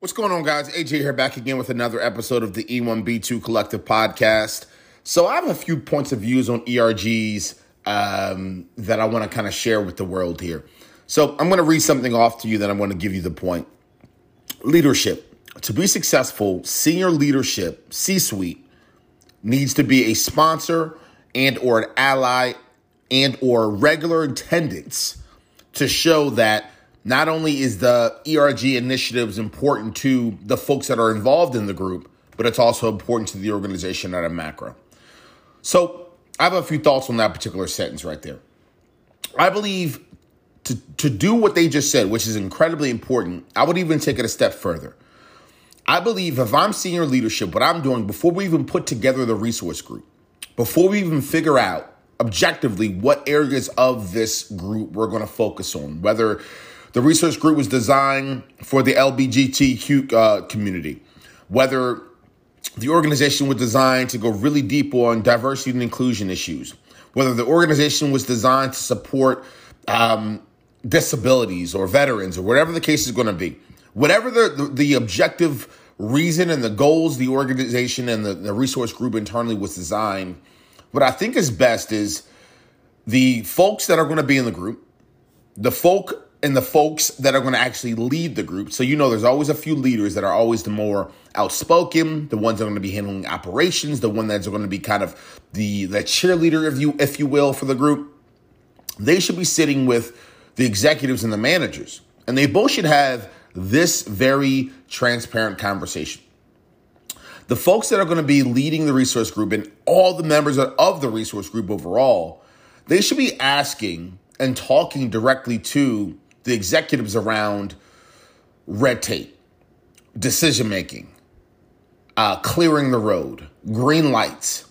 What's going on, guys? AJ here back again with another episode of the E1B2 Collective Podcast. So, I have a few points of views on ERGs um, that I want to kind of share with the world here. So, I'm going to read something off to you, then I'm going to give you the point. Leadership. To be successful, senior leadership, C-suite, needs to be a sponsor and or an ally and or regular attendance to show that not only is the ERG initiatives important to the folks that are involved in the group, but it's also important to the organization at a macro. So I have a few thoughts on that particular sentence right there. I believe to, to do what they just said, which is incredibly important, I would even take it a step further. I believe if I'm senior leadership, what I'm doing before we even put together the resource group, before we even figure out objectively what areas of this group we're going to focus on, whether the research group was designed for the LBGTQ uh, community, whether the organization was designed to go really deep on diversity and inclusion issues, whether the organization was designed to support um, disabilities or veterans or whatever the case is going to be. Whatever the, the, the, objective reason and the goals the organization and the, the resource group internally was designed, what I think is best is the folks that are going to be in the group, the folk and the folks that are going to actually lead the group. So you know there's always a few leaders that are always the more outspoken, the ones that are going to be handling operations, the one that's going to be kind of the the cheerleader if you if you will for the group. They should be sitting with the executives and the managers. And they both should have this very transparent conversation. The folks that are going to be leading the resource group and all the members of the resource group overall, they should be asking and talking directly to the executives around red tape, decision making, uh, clearing the road, green lights.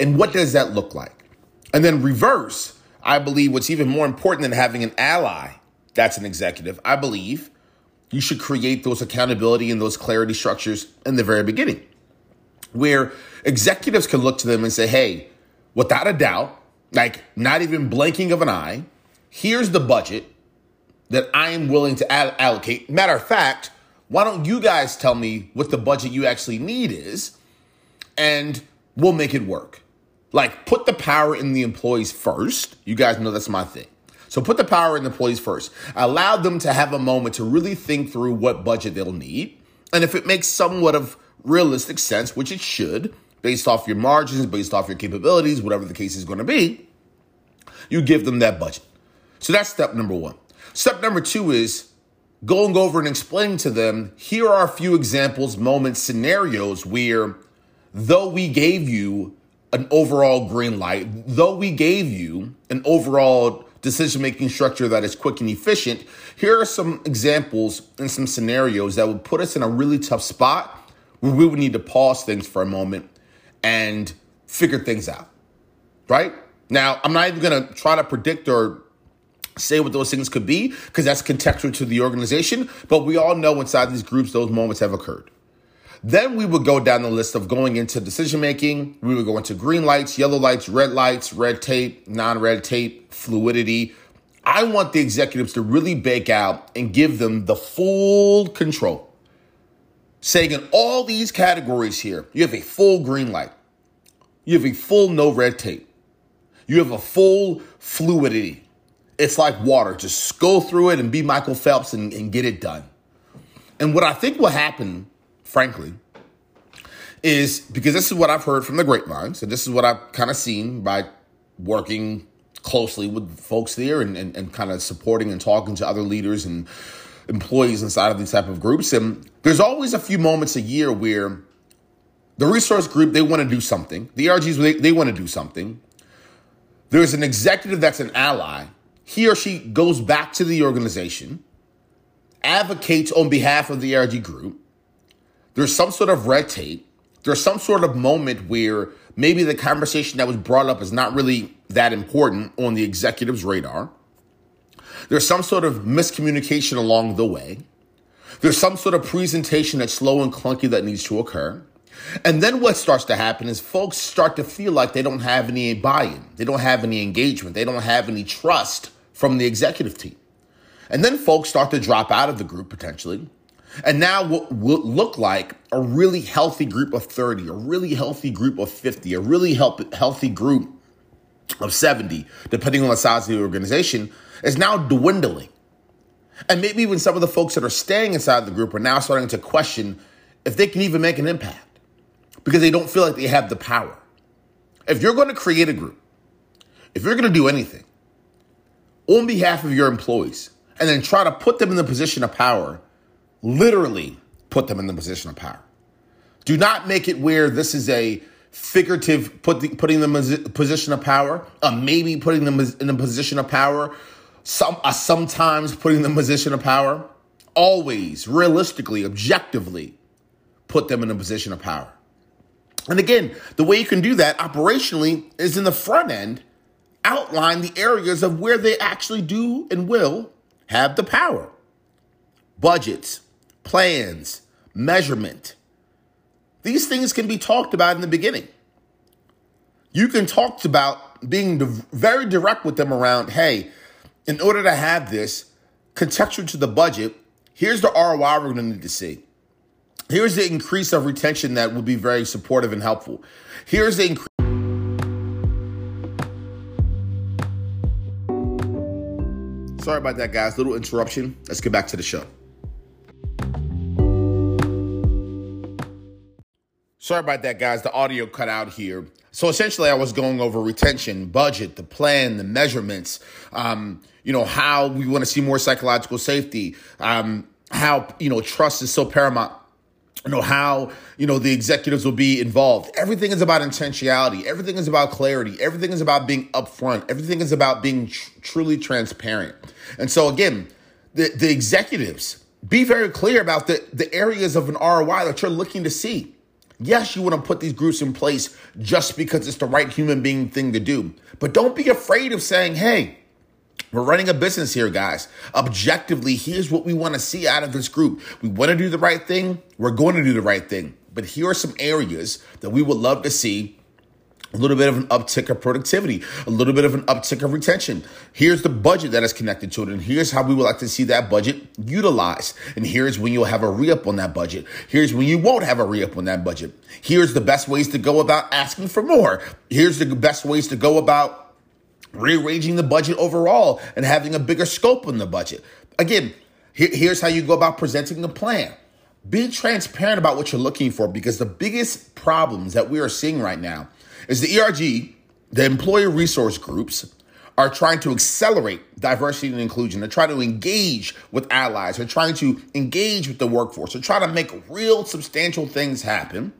And what does that look like? And then reverse, I believe what's even more important than having an ally that's an executive, I believe you should create those accountability and those clarity structures in the very beginning where executives can look to them and say, hey, without a doubt, like not even blinking of an eye, here's the budget that I am willing to allocate. Matter of fact, why don't you guys tell me what the budget you actually need is and we'll make it work. Like, put the power in the employees first. You guys know that's my thing. So, put the power in the employees first. Allow them to have a moment to really think through what budget they'll need. And if it makes somewhat of realistic sense, which it should, based off your margins, based off your capabilities, whatever the case is going to be, you give them that budget. So, that's step number one. Step number two is going over and explaining to them here are a few examples, moments, scenarios where though we gave you an overall green light, though we gave you an overall decision making structure that is quick and efficient, here are some examples and some scenarios that would put us in a really tough spot where we would need to pause things for a moment and figure things out. Right? Now, I'm not even to try to predict or say what those things could be because that's contextual to the organization. But we all know inside these groups, those moments have occurred. Then we would go down the list of going into decision making. We would go into green lights, yellow lights, red lights, red tape, non red tape, fluidity. I want the executives to really bake out and give them the full control. Saying in all these categories here, you have a full green light, you have a full no red tape, you have a full fluidity, it's like water. Just go through it and be Michael Phelps and, and get it done. And what I think will happen, frankly, is because this is what I've heard from the grapevine. and this is what I've kind of seen by working closely with folks there and, and, and kind of supporting and talking to other leaders and employees inside of these type of groups. And there's always a few moments a year where the resource group, they want to do something. The ERGs, they, they want to do something. There's an executive that's an ally he or she goes back to the organization, advocates on behalf of the ERG group. There's some sort of red tape. There's some sort of moment where maybe the conversation that was brought up is not really that important on the executive's radar. There's some sort of miscommunication along the way. There's some sort of presentation that's slow and clunky that needs to occur. And then what starts to happen is folks start to feel like they don't have any buy in, they don't have any engagement, they don't have any trust from the executive team. And then folks start to drop out of the group potentially. And now what will look like a really healthy group of 30, a really healthy group of 50, a really help, healthy group of 70, depending on the size of the organization, is now dwindling. And maybe even some of the folks that are staying inside the group are now starting to question if they can even make an impact because they don't feel like they have the power. If you're going to create a group, if you're going to do anything on behalf of your employees and then try to put them in the position of power, literally put them in the position of power. Do not make it where this is a figurative put the, putting them in a position of power, a maybe putting them in a position of power, some a sometimes putting them in a position of power. Always, realistically, objectively, put them in a position of power. And again, the way you can do that operationally is in the front end, outline the areas of where they actually do and will have the power. Budgets, plans, measurement. These things can be talked about in the beginning. You can talk about being very direct with them around, hey, in order to have this contextual to the budget, here's the ROI we're going to need to see. Here's the increase of retention that would be very supportive and helpful. Here's the increase. Sorry about that, guys. Little interruption. Let's get back to the show. Sorry about that, guys. The audio cut out here. So essentially, I was going over retention, budget, the plan, the measurements, um, you know, how we want to see more psychological safety, um, how, you know, trust is so paramount you know how you know the executives will be involved. Everything is about intentionality. Everything is about clarity. Everything is about being upfront. Everything is about being tr- truly transparent. And so again the, the executives be very clear about the, the areas of an roi that you're looking to see. Yes you want to put these groups in place just because it's the right human being thing to do. But don't be afraid of saying hey we're running a business here, guys. Objectively, here's what we want to see out of this group. We want to do the right thing. We're going to do the right thing. But here are some areas that we would love to see a little bit of an uptick of productivity, a little bit of an uptick of retention. Here's the budget that is connected to it, and here's how we would like to see that budget utilized. And here's when you'll have a re up on that budget. Here's when you won't have a re up on that budget. Here's the best ways to go about asking for more. Here's the best ways to go about rearranging the budget overall and having a bigger scope in the budget. Again, here, here's how you go about presenting the plan. Be transparent about what you're looking for because the biggest problems that we are seeing right now is the ERG, the employee resource groups, are trying to accelerate diversity and inclusion. They're trying to engage with allies. They're trying to engage with the workforce. They're trying to make real substantial things happen.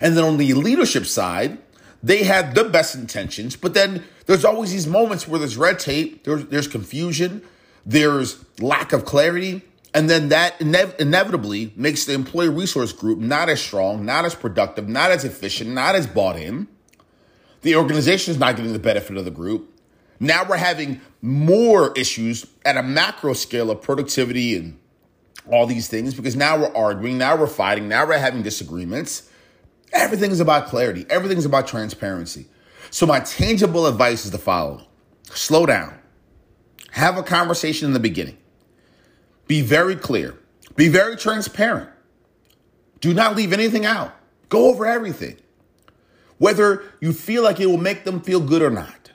And then on the leadership side, they had the best intentions, but then there's always these moments where there's red tape, there's, there's confusion, there's lack of clarity, and then that inev- inevitably makes the employee resource group not as strong, not as productive, not as efficient, not as bought in. The organization is not getting the benefit of the group. Now we're having more issues at a macro scale of productivity and all these things because now we're arguing, now we're fighting, now we're having disagreements. Everything is about clarity, everything is about transparency. So, my tangible advice is the following slow down, have a conversation in the beginning, be very clear, be very transparent. Do not leave anything out, go over everything. Whether you feel like it will make them feel good or not.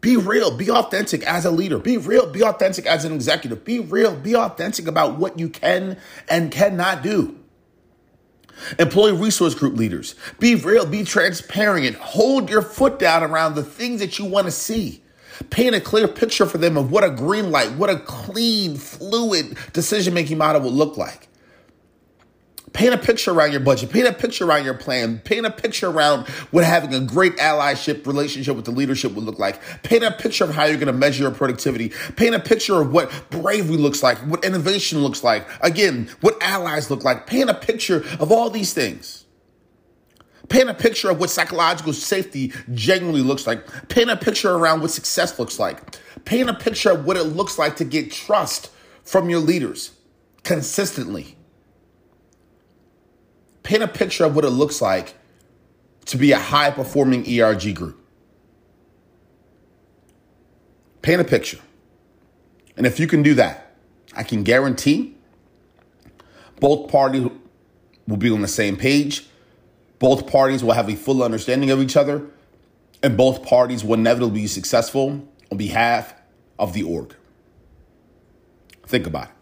Be real, be authentic as a leader. Be real, be authentic as an executive. Be real, be authentic about what you can and cannot do. Employee resource group leaders, be real, be transparent, hold your foot down around the things that you want to see. Paint a clear picture for them of what a green light, what a clean, fluid decision making model will look like. Paint a picture around your budget. Paint a picture around your plan. Paint a picture around what having a great allyship relationship with the leadership would look like. Paint a picture of how you're going to measure your productivity. Paint a picture of what bravery looks like, what innovation looks like. Again, what allies look like. Paint a picture of all these things. Paint a picture of what psychological safety genuinely looks like. Paint a picture around what success looks like. Paint a picture of what it looks like to get trust from your leaders consistently paint a picture of what it looks like to be a high performing ERG group. Paint a picture. And if you can do that, I can guarantee Both parties will be on the same page. Both parties will have a full understanding of each other, and both parties will inevitably be successful on behalf of the org. Think about it.